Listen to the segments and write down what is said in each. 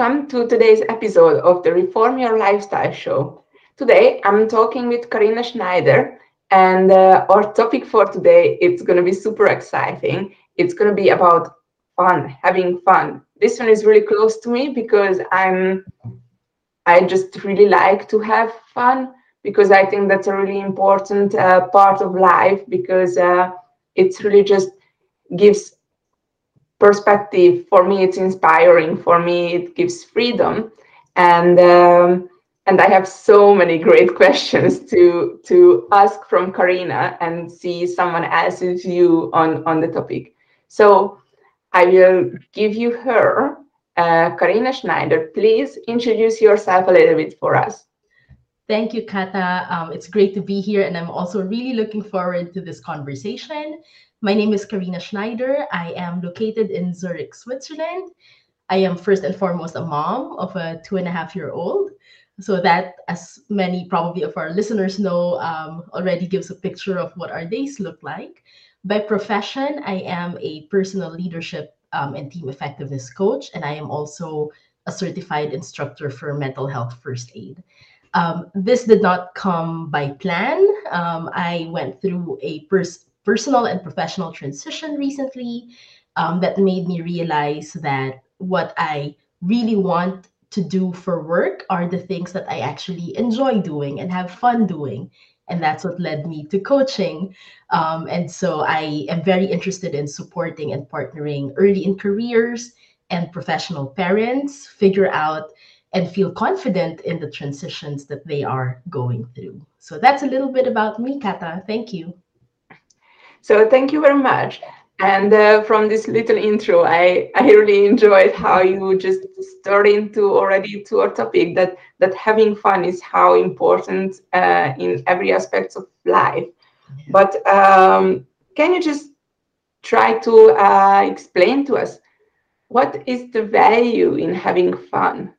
welcome to today's episode of the Reform Your Lifestyle show. Today I'm talking with Karina Schneider, and uh, our topic for today it's going to be super exciting. It's going to be about fun, having fun. This one is really close to me because I'm I just really like to have fun because I think that's a really important uh, part of life because uh, it's really just gives perspective for me it's inspiring. For me it gives freedom. And um, and i have so many great questions to to ask from karina and see someone else's view on on the topic. So i will give you her. Uh, karina schneider please introduce yourself a little bit for us. Thank you, Kata. Um, it's great to be here, and I'm also really looking forward to this conversation. My name is Karina Schneider. I am located in Zurich, Switzerland. I am first and foremost a mom of a two and a half year old. So, that, as many probably of our listeners know, um, already gives a picture of what our days look like. By profession, I am a personal leadership um, and team effectiveness coach, and I am also a certified instructor for mental health first aid. Um, this did not come by plan. Um, I went through a pers- personal and professional transition recently um, that made me realize that what I really want to do for work are the things that I actually enjoy doing and have fun doing. And that's what led me to coaching. Um, and so I am very interested in supporting and partnering early in careers and professional parents figure out and feel confident in the transitions that they are going through. So that's a little bit about me, Kata. Thank you. So thank you very much. And uh, from this little intro, I, I really enjoyed how you just started into already to our topic that that having fun is how important uh, in every aspect of life. But um, can you just try to uh, explain to us what is the value in having fun?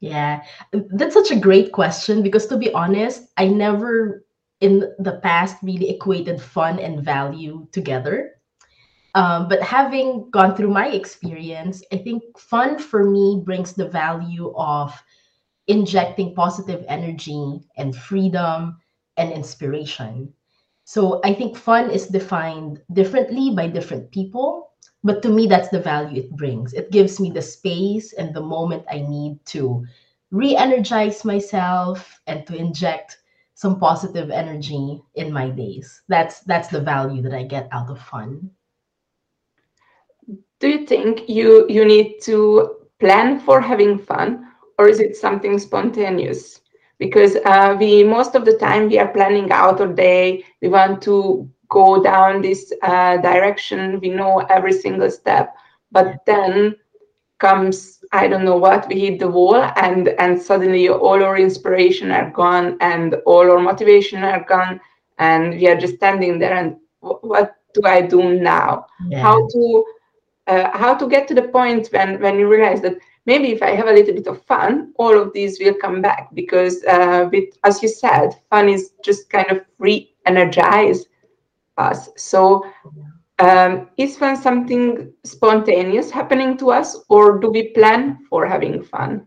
Yeah, that's such a great question because to be honest, I never in the past really equated fun and value together. Um, but having gone through my experience, I think fun for me brings the value of injecting positive energy and freedom and inspiration. So I think fun is defined differently by different people. But to me, that's the value it brings. It gives me the space and the moment I need to re energize myself and to inject some positive energy in my days. That's that's the value that I get out of fun. Do you think you you need to plan for having fun or is it something spontaneous? Because uh, we most of the time we are planning out our day. We want to go down this uh, direction. We know every single step, but then comes I don't know what we hit the wall and and suddenly all our inspiration are gone and all our motivation are gone and we are just standing there and what do I do now? Yeah. How to uh, how to get to the point when when you realize that maybe if I have a little bit of fun, all of these will come back because uh, with as you said, fun is just kind of re-energize us. So um, is fun something spontaneous happening to us or do we plan for having fun?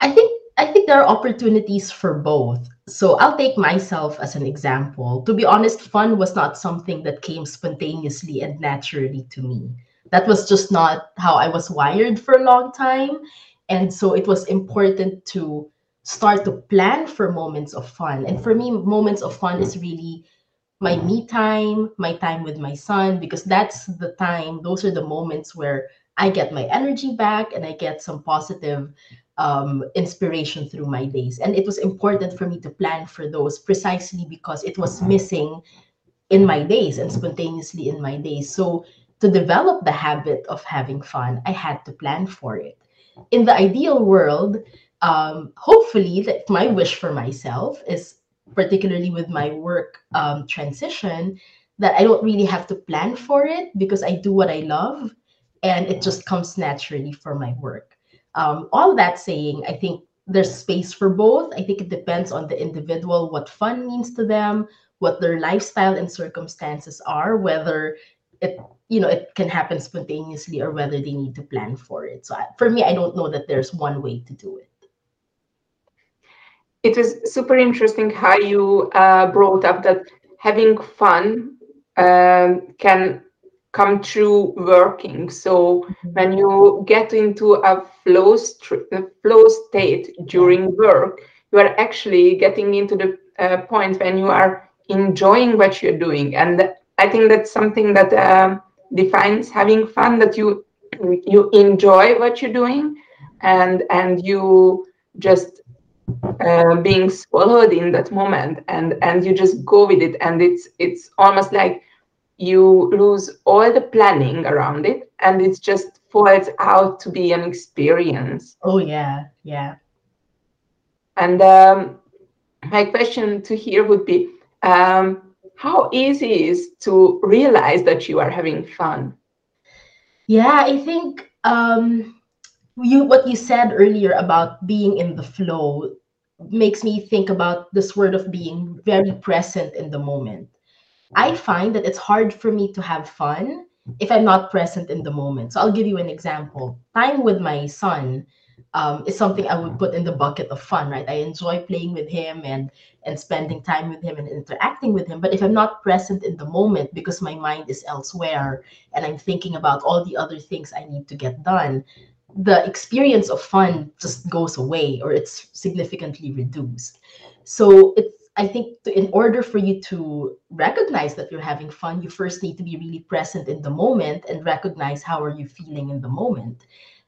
I think i think there are opportunities for both. So i'll take myself as an example. To be honest fun was not something that came spontaneously and naturally to me. That was just not how i was wired for a long time. And so it was important to start to plan for moments of fun. And for me moments of fun is really my me time, my time with my son, because that's the time, those are the moments where I get my energy back and I get some positive um, inspiration through my days. And it was important for me to plan for those precisely because it was missing in my days and spontaneously in my days. So to develop the habit of having fun, I had to plan for it. In the ideal world, um, hopefully, that my wish for myself is particularly with my work um, transition, that I don't really have to plan for it because I do what I love and it just comes naturally for my work. Um, all that saying, I think there's space for both. I think it depends on the individual, what fun means to them, what their lifestyle and circumstances are, whether it you know it can happen spontaneously or whether they need to plan for it so I, for me i don't know that there's one way to do it it was super interesting how you uh, brought up that having fun um, can come through working. So mm-hmm. when you get into a flow, st- flow state during work, you are actually getting into the uh, point when you are enjoying what you're doing, and I think that's something that uh, defines having fun. That you you enjoy what you're doing, and and you just uh, being swallowed in that moment and and you just go with it. And it's it's almost like you lose all the planning around it and it just falls out to be an experience. Oh yeah yeah. And um, my question to here would be um, how easy is to realize that you are having fun? Yeah i think um you what you said earlier about being in the flow makes me think about this word of being very present in the moment. I find that it's hard for me to have fun if I'm not present in the moment. So I'll give you an example. Time with my son um, is something I would put in the bucket of fun, right? I enjoy playing with him and and spending time with him and interacting with him. But if I'm not present in the moment because my mind is elsewhere and I'm thinking about all the other things I need to get done, the experience of fun just goes away or it's significantly reduced. So it's I think to, in order for you to recognize that you're having fun, you first need to be really present in the moment and recognize how are you feeling in the moment.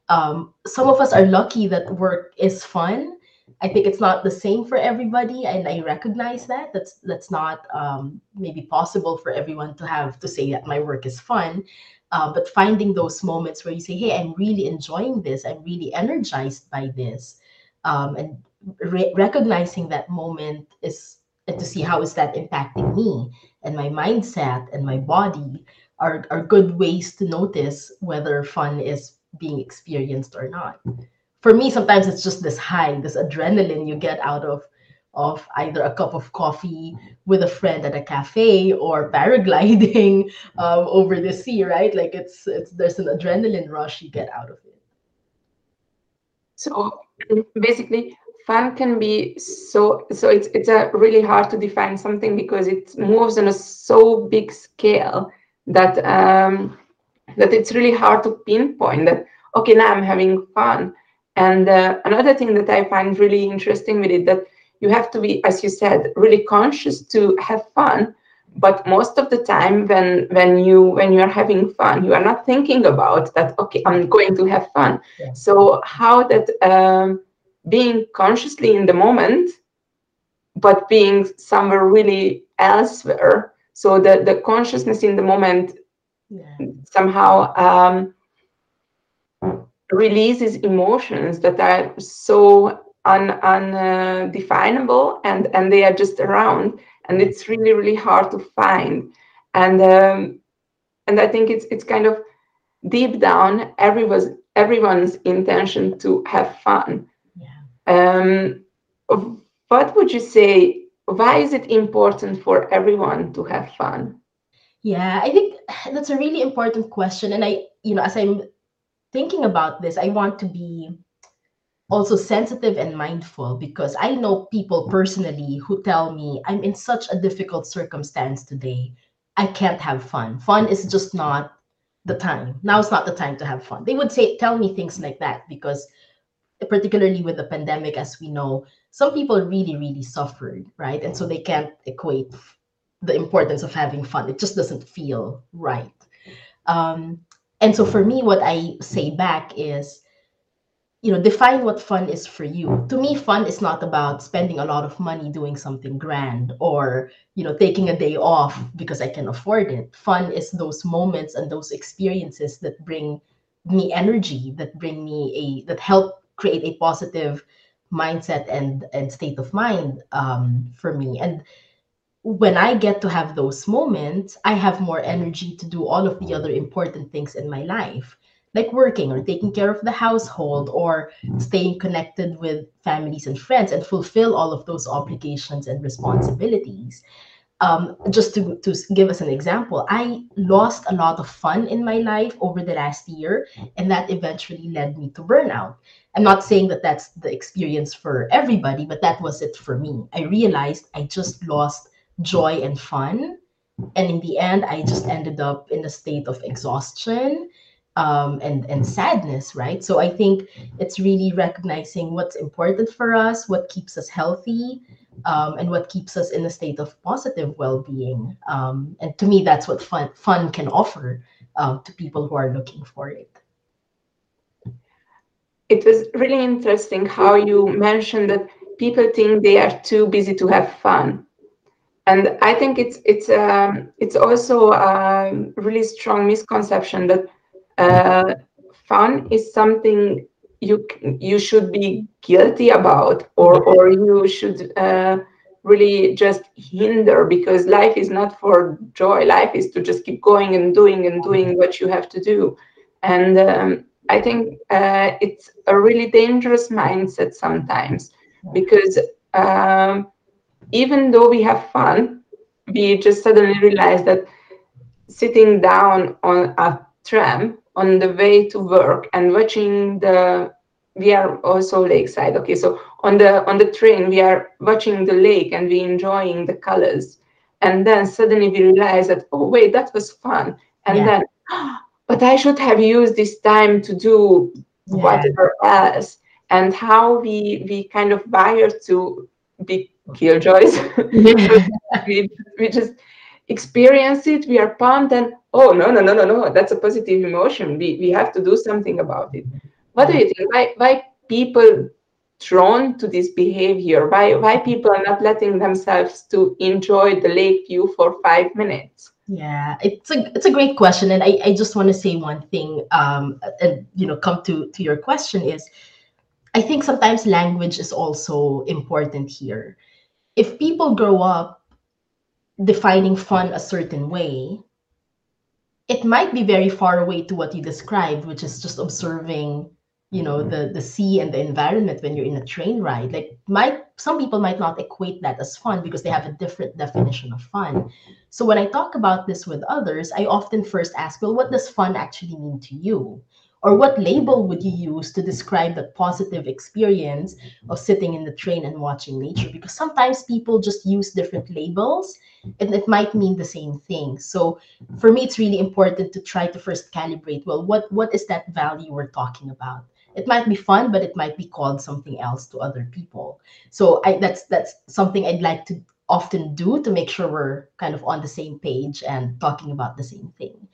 Um, some of us are lucky that work is fun. I think it's not the same for everybody, and I recognize that. That's that's not um, maybe possible for everyone to have to say that my work is fun. Uh, but finding those moments where you say, "Hey, I'm really enjoying this. I'm really energized by this," um, and re- recognizing that moment is and to see how is that impacting me and my mindset and my body are, are good ways to notice whether fun is being experienced or not. For me, sometimes it's just this high, this adrenaline you get out of of either a cup of coffee with a friend at a cafe or paragliding um, over the sea, right? Like it's it's there's an adrenaline rush you get out of it. So basically, fun can be so so it's it's a really hard to define something because it moves on a so big scale that um, that it's really hard to pinpoint that. Okay, now I'm having fun. And uh, another thing that I find really interesting with it that you have to be as you said really conscious to have fun but most of the time when when you when you are having fun you are not thinking about that okay i'm going to have fun yeah. so how that um, being consciously in the moment but being somewhere really elsewhere so the the consciousness in the moment yeah. somehow um, releases emotions that are so undefinable un, uh, and and they are just around. And it's really really hard to find. And um, and i think it's it's kind of deep down everyone's everyone's intention to have fun. Yeah. um, what would you say why is it important for everyone to have fun? Yeah i think that's a really important question. And i you know as i'm thinking about this i want to be also sensitive and mindful because I know people personally who tell me I'm in such a difficult circumstance today. I can't have fun. Fun is just not the time. Now it's not the time to have fun. They would say tell me things like that because particularly with the pandemic as we know, some people really really suffered, right? And so they can't equate the importance of having fun. It just doesn't feel right. Um, and so for me what I say back is you know define what fun is for you. To me fun is not about spending a lot of money doing something grand or you know taking a day off because i can afford it. Fun is those moments and those experiences that bring me energy that bring me a that help create a positive mindset and and state of mind um, for me. And when i get to have those moments i have more energy to do all of the other important things in my life like working or taking care of the household or staying connected with families and friends and fulfill all of those obligations and responsibilities um, just to, to give us an example, I lost a lot of fun in my life over the last year, and that eventually led me to burnout. I'm not saying that that's the experience for everybody, but that was it for me. I realized I just lost joy and fun. And in the end, I just ended up in a state of exhaustion um, and, and sadness, right? So I think it's really recognizing what's important for us, what keeps us healthy, um, and what keeps us in a state of positive well-being. Um, and to me, that's what fun fun can offer uh, to people who are looking for it. It was really interesting how you mentioned that people think they are too busy to have fun, and I think it's it's um, it's also a really strong misconception that uh, fun is something you you should be guilty about or or you should uh, really just hinder because life is not for joy. Life is to just keep going and doing and doing what you have to do. And um, i think uh, it's a really dangerous mindset sometimes because um, even though we have fun we just suddenly realize that sitting down on a tram on the way to work and watching the we are also lakeside okay so on the on the train we are watching the lake and we enjoying the colors and then suddenly we realize that oh wait that was fun and yeah. then oh, but i should have used this time to do yeah. whatever else and how we we kind of wired to be killjoys we, we just experience it we are pumped and oh no no no no no that's a positive emotion. We, we have to do something about it. What do you think? Why why people drawn to this behavior? Why why people are not letting themselves to enjoy the lake view for five minutes? Yeah it's a it's a great question and i, I just want to say one thing um and you know come to to your question is i think sometimes language is also important here if people grow up defining fun a certain way, it might be very far away to what you described, which is just observing, you know, mm-hmm. the the sea and the environment when you're in a train ride. Like might some people might not equate that as fun because they have a different definition of fun. So when I talk about this with others, I often first ask, well, what does fun actually mean to you? Or what label would you use to describe that positive experience of sitting in the train and watching nature? Because sometimes people just use different labels and it might mean the same thing. So for me, it's really important to try to first calibrate well, what, what is that value we're talking about? It might be fun, but it might be called something else to other people. So I, that's that's something I'd like to often do to make sure we're kind of on the same page and talking about the same thing.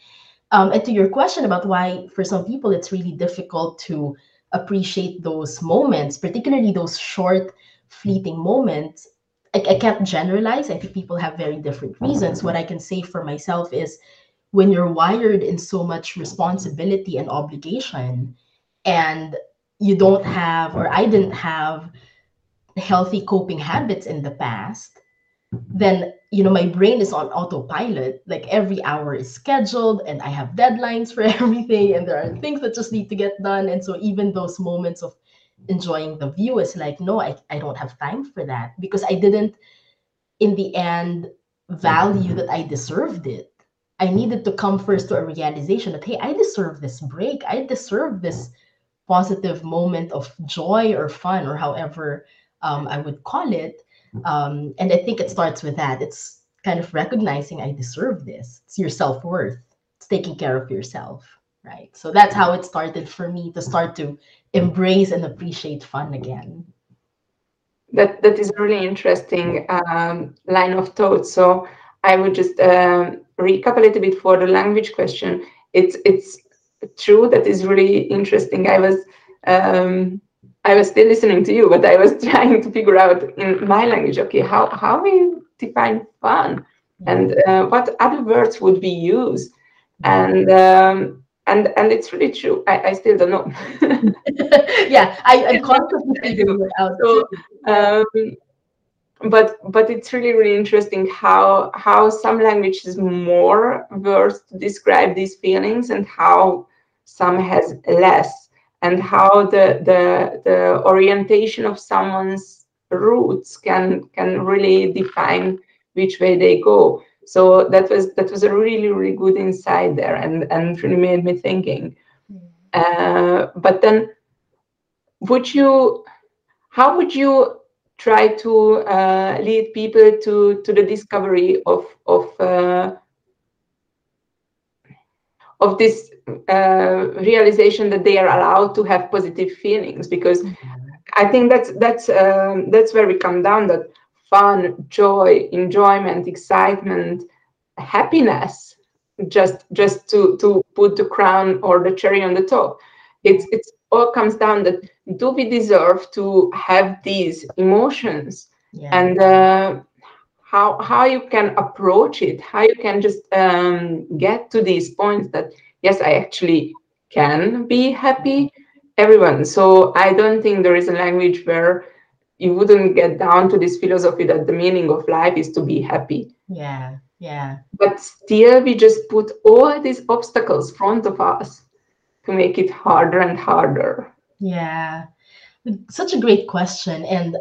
Um, and to your question about why, for some people, it's really difficult to appreciate those moments, particularly those short, fleeting moments. I, I can't generalize. I think people have very different reasons. What I can say for myself is when you're wired in so much responsibility and obligation, and you don't have, or I didn't have, healthy coping habits in the past, then you know my brain is on autopilot. Like every hour is scheduled and i have deadlines for everything and there are things that just need to get done. And so even those moments of enjoying the view is like no i, I don't have time for that because i didn't in the end value that i deserved it. I needed to come first to a realization that hey i deserve this break. I deserve this positive moment of joy or fun or however um, i would call it um, and I think it starts with that. It's kind of recognizing I deserve this. It's your self worth. It's taking care of yourself, right? So that's how it started for me to start to embrace and appreciate fun again. That that is a really interesting um, line of thought. So I would just um, recap a little bit for the language question. It's it's true that is really interesting. I was um, I was still listening to you, but I was trying to figure out in my language, okay, how how we define fun, and uh, what other words would we use, and um, and and it's really true. I, I still don't know. yeah, I, I'm constantly figuring out. So, um, but but it's really really interesting how how some languages more words to describe these feelings and how some has less and how the the the orientation of someone's roots can can really define which way they go. So that was that was a really really good insight there and and really made me thinking. Uh, but then would you how would you try to uh, lead people to to the discovery of of uh, of this uh, realization that they are allowed to have positive feelings because I think that's that's um, that's where we come down that fun, joy, enjoyment, excitement, happiness, just just to to put the crown or the cherry on the top. It's it's all comes down that do we deserve to have these emotions yeah. and uh, how how you can approach it, how you can just um, get to these points that yes, I actually can be happy. Everyone. So I don't think there is a language where you wouldn't get down to this philosophy that the meaning of life is to be happy. Yeah, yeah. But still, we just put all these obstacles front of us to make it harder and harder. Yeah, such a great question, and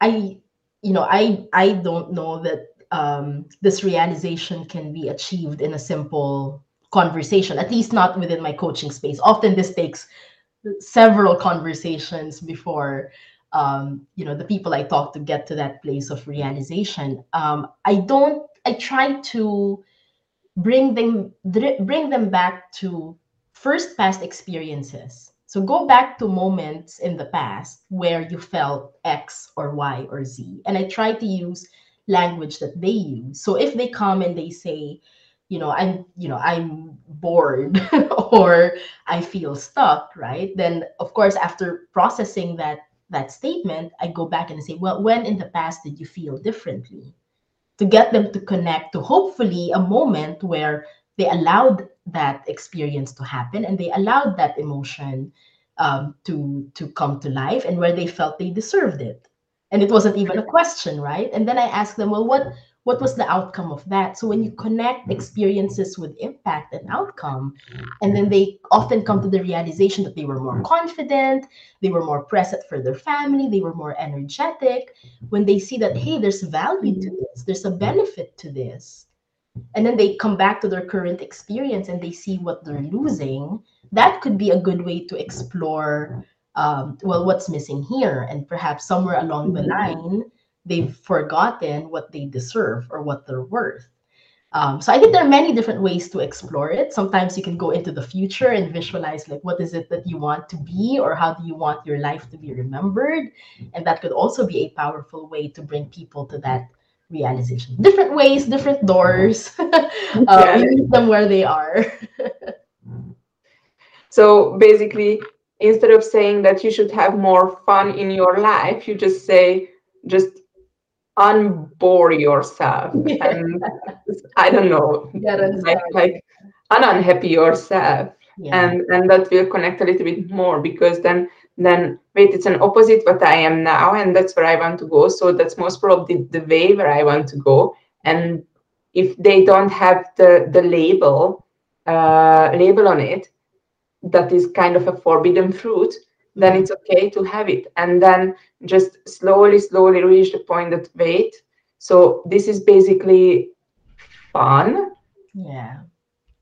I, you know, I I don't know that um, this realization can be achieved in a simple conversation. At least not within my coaching space. Often this takes several conversations before um, you know the people i talk to get to that place of realization um, i don't i try to bring them bring them back to first past experiences so go back to moments in the past where you felt x or y or z and i try to use language that they use so if they come and they say you know i'm you know i'm bored or i feel stuck right then of course after processing that that statement, I go back and I say, well, when in the past did you feel differently? To get them to connect to hopefully a moment where they allowed that experience to happen and they allowed that emotion um, to to come to life and where they felt they deserved it. And it wasn't even a question right? And then i asked them well what what was the outcome of that? So when you connect experiences with impact and outcome and then they often come to the realization that they were more confident they were more present for their family they were more energetic when they see that hey there's value to this there's a benefit to this and then they come back to their current experience and they see what they're losing that could be a good way to explore um, well what's missing here and perhaps somewhere along the line they've forgotten what they deserve or what they're worth. Um, so I think there are many different ways to explore it. Sometimes you can go into the future and visualize like what is it that you want to be or how do you want your life to be remembered, and that could also be a powerful way to bring people to that realization. Different ways, different doors. um, yeah. meet them where they are. so basically, instead of saying that you should have more fun in your life, you just say just unbore yourself and i don't know like, like unhappy yourself yeah. and and that will connect a little bit more because then then wait it's an opposite what i am now and that's where i want to go. So that's most probably the way where i want to go. And if they don't have the the label uh, label on it that is kind of a forbidden fruit then it's okay to have it. And then just slowly slowly reach the point that wait so this is basically fun. Yeah.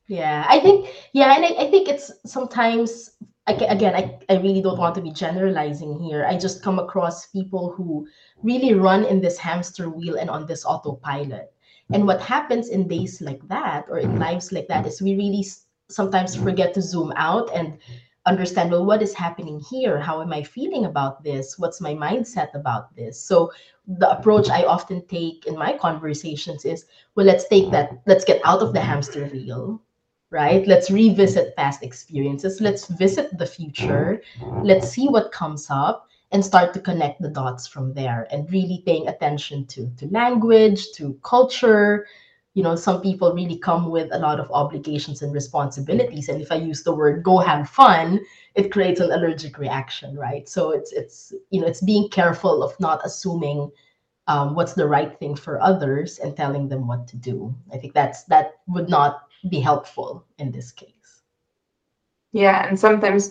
Yeah i think yeah and i, I think it's sometimes again I, I really don't want to be generalizing here. I just come across people who really run in this hamster wheel and on this autopilot. And what happens in days like that or in lives like that is we really sometimes forget to zoom out and understand well what is happening here? How am i feeling about this? What's my mindset about this? So the approach i often take in my conversations is well let's take that let's get out of the hamster wheel right? Let's revisit past experiences. Let's visit the future. Let's see what comes up and start to connect the dots from there and really paying attention to to language to culture. You know some people really come with a lot of obligations and responsibilities. And if i use the word go have fun it creates an allergic reaction right? So it's it's you know it's being careful of not assuming um, what's the right thing for others and telling them what to do. I think that's that would not be helpful in this case yeah and sometimes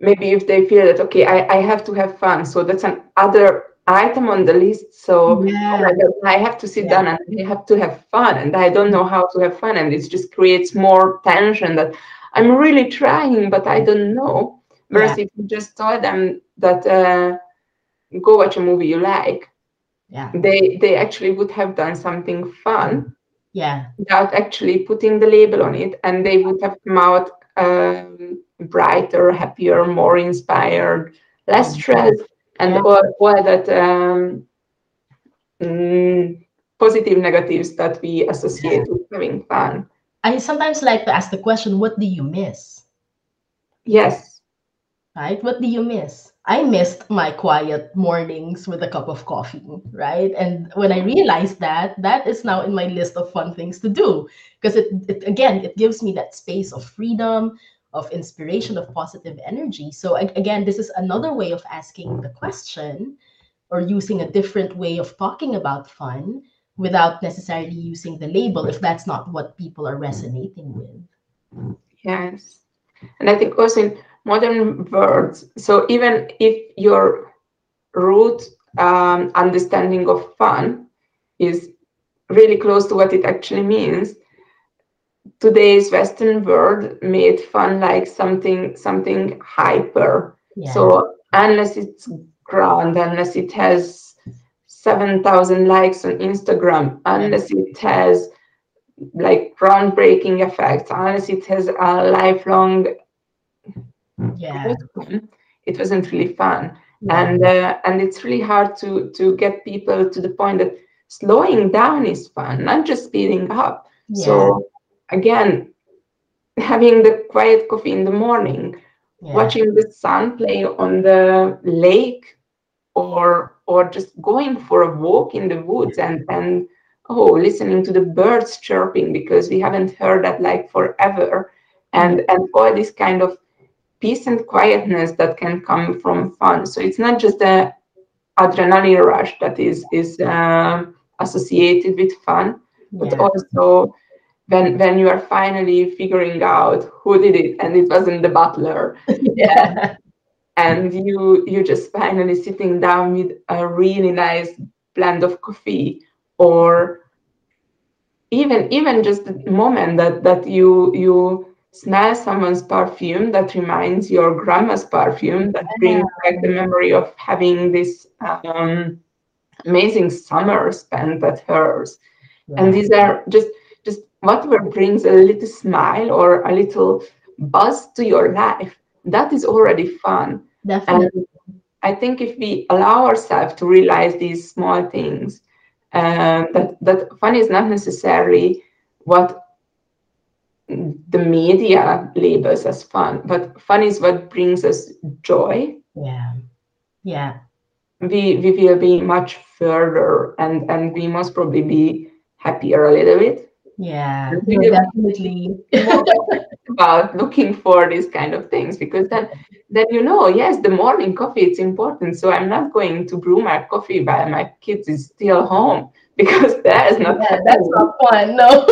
maybe if they feel that okay i, I have to have fun so that's an other item on the list. So Yeah. I have to sit Yeah. down and I have to have fun, and I don't know how to have fun, and it just creates more tension that I'm really trying, but I don't know. Whereas if you just told them that uh, go watch a movie you like, Yeah. they they actually would have done something fun Yeah. without actually putting the label on it, and they would have come out um, brighter, happier, more inspired, less Mhm. stressed, and all, all that um, mm, positive negatives that we associate with having fun. I sometimes like to ask the question, what do you miss? Yes, Right? What do you miss? I missed my quiet mornings with a cup of coffee, right? And when I realized that, that is now in my list of fun things to do because it, it again, it gives me that space of freedom, of inspiration, of positive energy. So again, this is another way of asking the question or using a different way of talking about fun without necessarily using the label if that's not what people are resonating with. yes. And I think also in modern words, so even if your root um, understanding of fun is really close to what it actually means, today's Western world made fun like something something hyper. Yeah. So unless it's grand, unless it has seven thousand likes on Instagram, unless it has like groundbreaking effects, unless it has a lifelong yeah. it wasn't really fun. yeah. And uh, and it's really hard to to get people to the point that slowing down is fun, not just speeding up. yeah. So again, having the quiet coffee in the morning, watching the sun play on the lake or or just going for a walk in the woods and and oh listening to the birds chirping because we haven't heard that like forever and and all this kind of peace and quietness that can come from fun so it's not just the adrenaline rush that is is um, associated with fun but yeah. also when when you are finally figuring out who did it and it wasn't the butler yeah. and you you just finally sitting down with a really nice blend of coffee or even even just the moment that that you you smell someone's perfume that reminds your grandma's perfume that brings back the memory of having this um, amazing summer spent at hers. And these are just just whatever brings a little smile or a little buzz to your life that is already fun. Definitely. and I think if we allow ourselves to realize these small things, um, that that fun is not necessarily what the media labels as fun, but fun is what brings us joy. yeah. Yeah. We we will be much further, and and we must probably be happier a little bit. Yeah. No, definitely. about looking for these kind of things because then then you know yes the morning coffee it's important so i'm not going to brew my coffee while my kids is still home because that is not Yeah, that's not fun. No,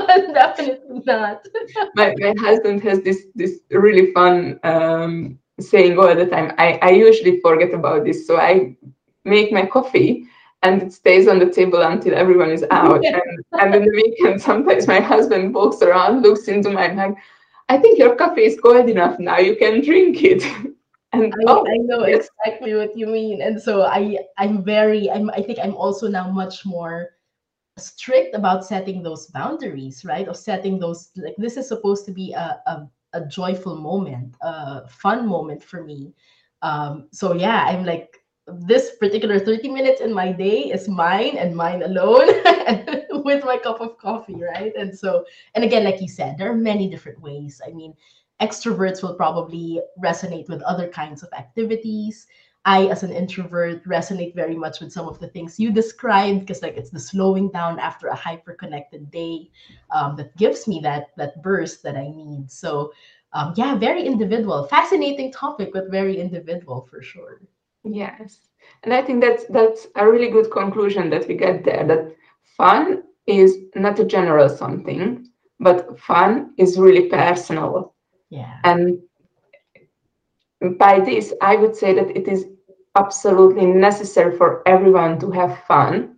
definitely not. my, my husband has this this really fun um, saying all the time I, I usually forget about this so i make my coffee and it stays on the table until everyone is out and, and in the weekend sometimes my husband walks around looks into my bag i think your coffee is cold enough now you can drink it and I, oh I know exactly what you mean, and so I I'm very I'm I think I'm also now much more strict about setting those boundaries, right? Of setting those like this is supposed to be a a, a joyful moment, a fun moment for me. Um, so yeah, I'm like this particular 30 minutes in my day is mine and mine alone with my cup of coffee, right? And so, and again, like you said, there are many different ways. I mean, extroverts will probably resonate with other kinds of activities. I, as an introvert, resonate very much with some of the things you described because, like, it's the slowing down after a hyper-connected day um, that gives me that that burst that I need. So, um, yeah, very individual, fascinating topic, but very individual for sure. Yes, and I think that's that's a really good conclusion that we get there. That fun is not a general something, but fun is really personal. Yeah, And by this, I would say that it is absolutely necessary for everyone to have fun.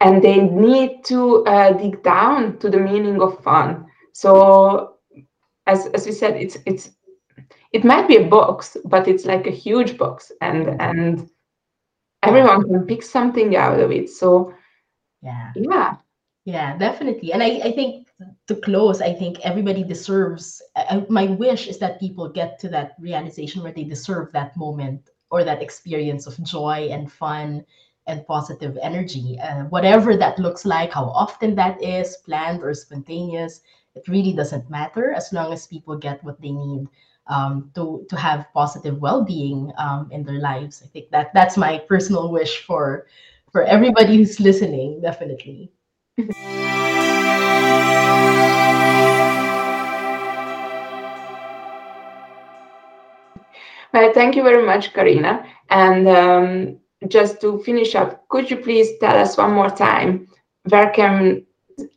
And they need to uh, dig down to the meaning of fun. So, as, as we said, it's it's it might be a box, but it's like a huge box, and and everyone can pick something out of it. So, yeah, yeah, yeah, definitely. And I, I think to close, I think everybody deserves. Uh, my wish is that people get to that realization where they deserve that moment or that experience of joy and fun and positive energy. Uh, whatever that looks like, how often that is, planned or spontaneous, it really doesn't matter as long as people get what they need um, to to have positive well-being um, in their lives. I think that that's my personal wish for for everybody who's listening. Definitely. Well, thank you very much, Karina. And um, just to finish up, could you please tell us one more time where can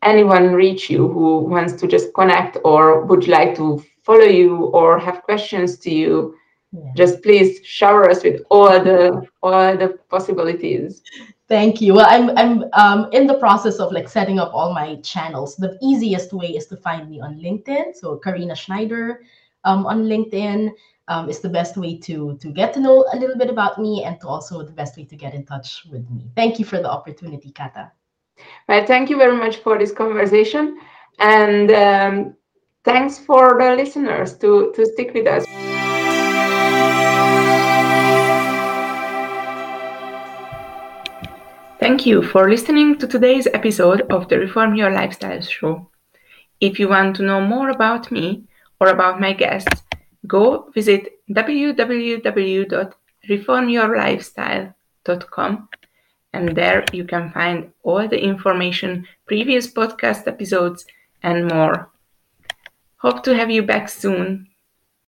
anyone reach you who wants to just connect or would like to follow you or have questions to you? Yeah. Just please shower us with all the all the possibilities. Thank you. Well, I'm I'm um, in the process of like setting up all my channels. The easiest way is to find me on LinkedIn. So Karina Schneider um, on LinkedIn um, is the best way to to get to know a little bit about me and to also the best way to get in touch with me. Thank you for the opportunity, Kata. Well, thank you very much for this conversation, and um, thanks for the listeners to to stick with us. Thank you for listening to today's episode of the Reform Your Lifestyle show. If you want to know more about me or about my guests, go visit www.reformyourlifestyle.com and there you can find all the information, previous podcast episodes, and more. Hope to have you back soon.